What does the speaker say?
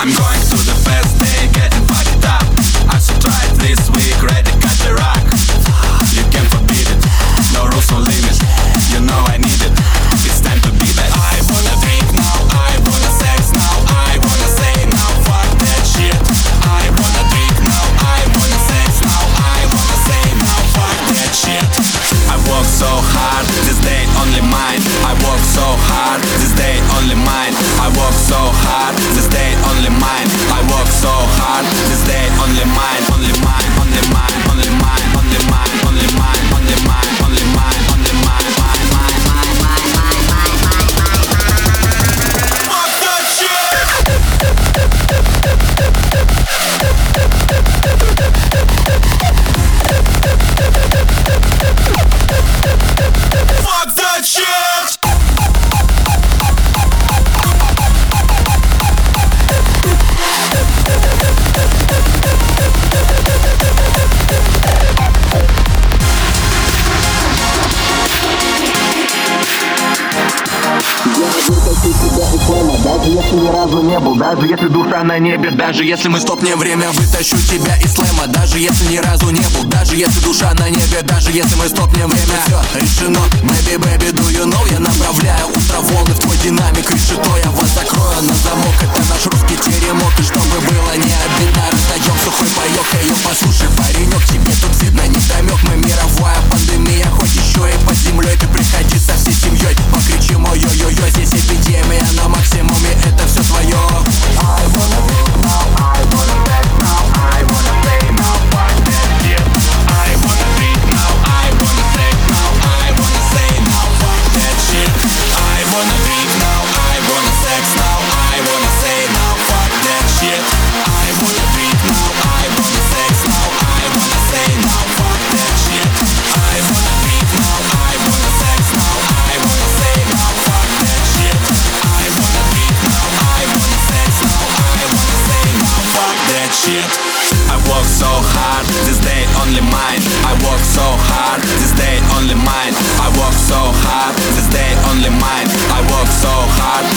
I'm going to ты ни разу не был. Даже если душа на небе Даже если мы стопнем время Вытащу тебя из слэма. Даже если ни разу не был Даже если душа на небе Даже если мы стопнем время. Все решено Baby, baby, do you know? Я направляю ультраволны в твой динамик Решето я вас закрою на замок. Это наш русский теремок И чтобы было не обидно. shit I work so hard, this day only mine. I work so hard, this day only mine. I work so hard, this day only mine. I work so hard